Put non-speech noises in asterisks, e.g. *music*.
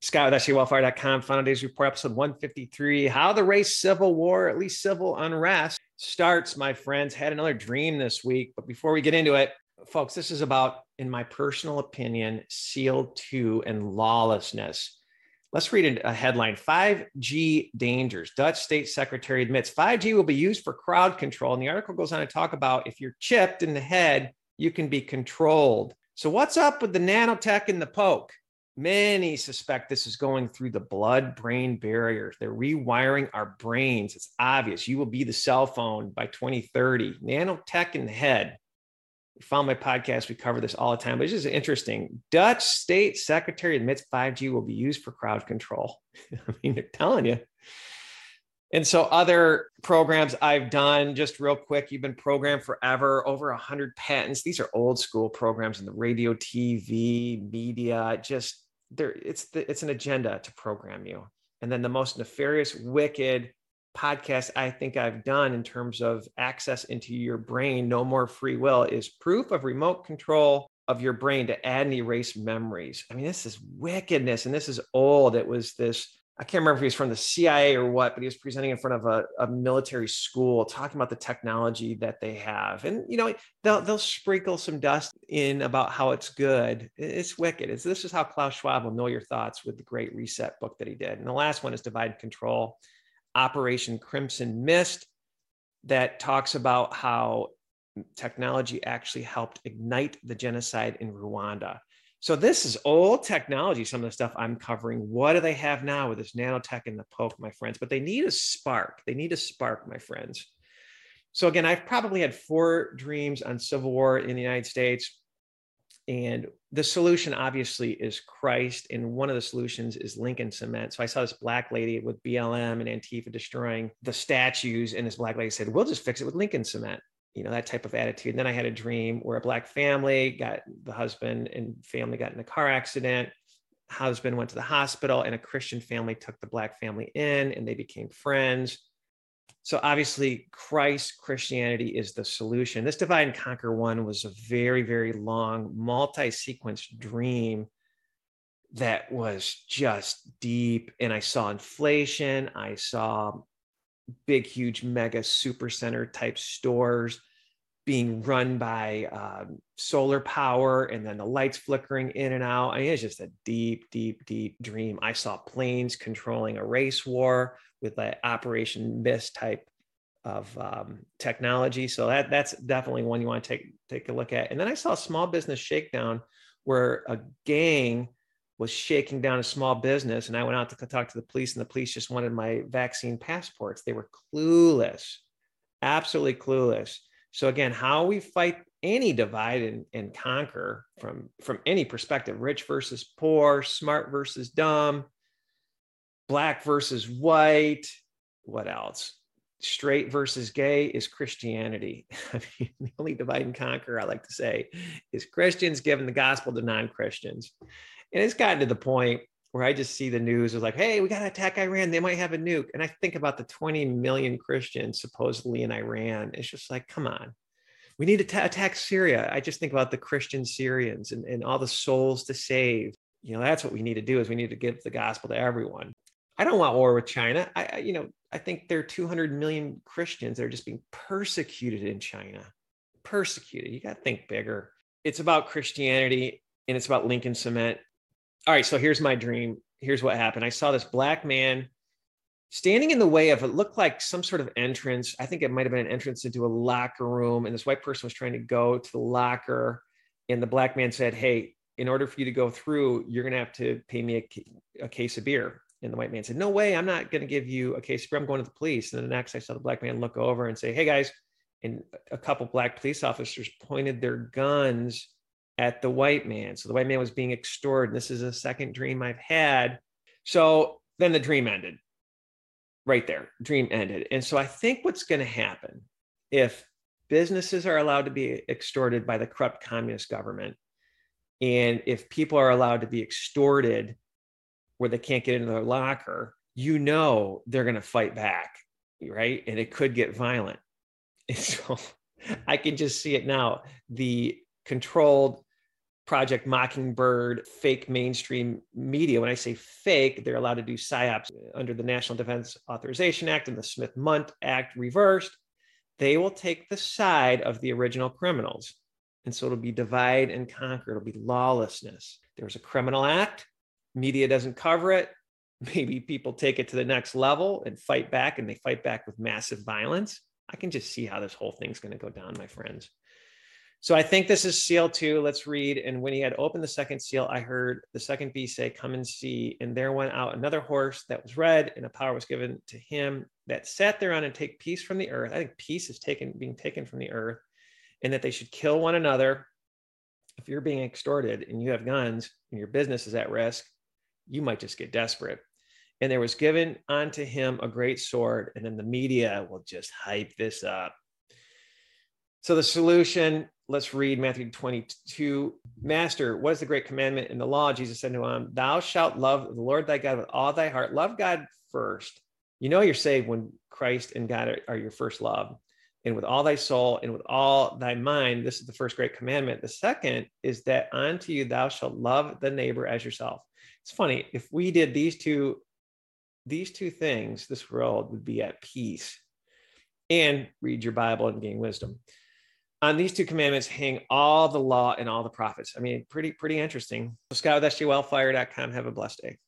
Scott with SJWellfire.com, Final Days Report, episode 153. How the race civil war, at least civil unrest, starts, my friends. Had another dream this week. But before we get into it, folks, this is about, in my personal opinion, SEAL 2 and lawlessness. Let's read a headline 5G dangers. Dutch state secretary admits 5G will be used for crowd control. And the article goes on to talk about if you're chipped in the head, you can be controlled. So, what's up with the nanotech and the poke? Many suspect this is going through the blood brain barrier. They're rewiring our brains. It's obvious. You will be the cell phone by 2030. Nanotech in the head. You follow my podcast, we cover this all the time, but it's just interesting. Dutch state secretary admits 5G will be used for crowd control. *laughs* I mean, they're telling you. And so, other programs I've done, just real quick, you've been programmed forever, over 100 patents. These are old school programs in the radio, TV, media, just there it's the, it's an agenda to program you. And then the most nefarious wicked podcast i think i've done in terms of access into your brain no more free will is proof of remote control of your brain to add and erase memories. I mean this is wickedness and this is old. It was this I can't remember if he was from the CIA or what, but he was presenting in front of a, a, military school, talking about the technology that they have. And you know, they'll they'll sprinkle some dust in about how it's good. It's wicked. It's, this is how Klaus Schwab will know your thoughts with the Great Reset book that he did. And the last one is Divide and Control, Operation Crimson Mist, that talks about how technology actually helped ignite the genocide in Rwanda. So this is old technology, some of the stuff I'm covering. What do they have now with this nanotech and the poke, my friends? But they need a spark. They need a spark, my friends. So again, I've probably had four dreams on civil war in the United States. And the solution obviously is Christ. And one of the solutions is Lincoln cement. So I saw this black lady with BLM and Antifa destroying the statues. And this black lady said, We'll just fix it with Lincoln cement you know that type of attitude. And then i had a dream where a black family got the husband and family got in a car accident husband went to the hospital and a christian family took the black family in and they became friends. So obviously christ christianity is the solution. This divide and conquer one was a very very long multi-sequence dream that was just deep. And i saw inflation. I saw big, huge, mega super center type stores being run by um, solar power and then the lights flickering in and out. I mean, it's just a deep, deep, deep dream. I saw planes controlling a race war with that Operation Mist type of um, technology. So that that's definitely one you want to take take a look at. And then I saw a small business shakedown where a gang was shaking down a small business and i went out to talk to the police and the police just wanted my vaccine passports they were clueless absolutely clueless so again how we fight any divide and, and conquer from from any perspective rich versus poor smart versus dumb black versus white what else straight versus gay is Christianity. *laughs* I mean, the only divide and conquer I like to say is Christians giving the gospel to non Christians. And it's gotten to the point where I just see the news is like, hey, we got to attack Iran. They might have a nuke. And I think about the 20 million Christians supposedly in Iran. It's just like, come on. We need to t- attack Syria. I just think about the Christian Syrians and, and all the souls to save. You know, that's what we need to do is we need to give the gospel to everyone. I don't want war with China. I, I you know, I think there are 200 million Christians that are just being persecuted in China. Persecuted. You got to think bigger. It's about Christianity and it's about Lincoln Cement all right, so here's my dream. Here's what happened. I saw this black man standing in the way of it looked like some sort of entrance. I think it might have been an entrance into a locker room. And this white person was trying to go to the locker. And the black man said, Hey, in order for you to go through, you're going to have to pay me a, a case of beer. And the white man said, No way, I'm not going to give you a case of beer. I'm going to the police. And then the next, I saw the black man look over and say, Hey, guys. And a couple black police officers pointed their guns at the white man. So the white man was being extorted. This is a second dream I've had. So then the dream ended right there. Dream ended. And so I think what's going to happen if businesses are allowed to be extorted by the corrupt communist government, and if people are allowed to be extorted where they can't get into their locker, you know they're going to fight back, right? And it could get violent. *laughs* And so I can just see it now. The controlled Project Mockingbird fake mainstream media. When I say fake, they're allowed to do psyops under the National Defense Authorization Act and the Smith Mundt Act reversed. They will take the side of the original criminals. And so it'll be divide and conquer, it'll be lawlessness. There's a criminal act, media doesn't cover it. *laughs* Maybe people take it to the next level and fight back, and they fight back with massive violence. I can just see how this whole thing's going to go down, my friends. So I think this is seal two. Let's read. And when he had opened the second seal, I heard the second beast say, Come and see. And there went out another horse that was red, and a power was given to him that sat thereon and take peace from the earth. I think peace is taken being taken from the earth, and that they should kill one another. If you're being extorted and you have guns and your business is at risk, you might just get desperate. And there was given unto him a great sword, and then the media will just hype this up. So the solution let's read Matthew 22. Master, what is the great commandment in the law? Jesus said to him, Thou shalt love the Lord thy God with all thy heart. Love God first. You know you're saved when Christ and God are, are your first love. And with all thy soul and with all thy mind, this is the first great commandment. The second is that unto you thou shalt love the neighbor as yourself. It's funny, if we did these two, these two things, this world would be at peace. And read your Bible and gain wisdom on these two commandments hang all the law and all the prophets. I mean, pretty, pretty interesting. So Scott with SJWellfire.com. Have a blessed day.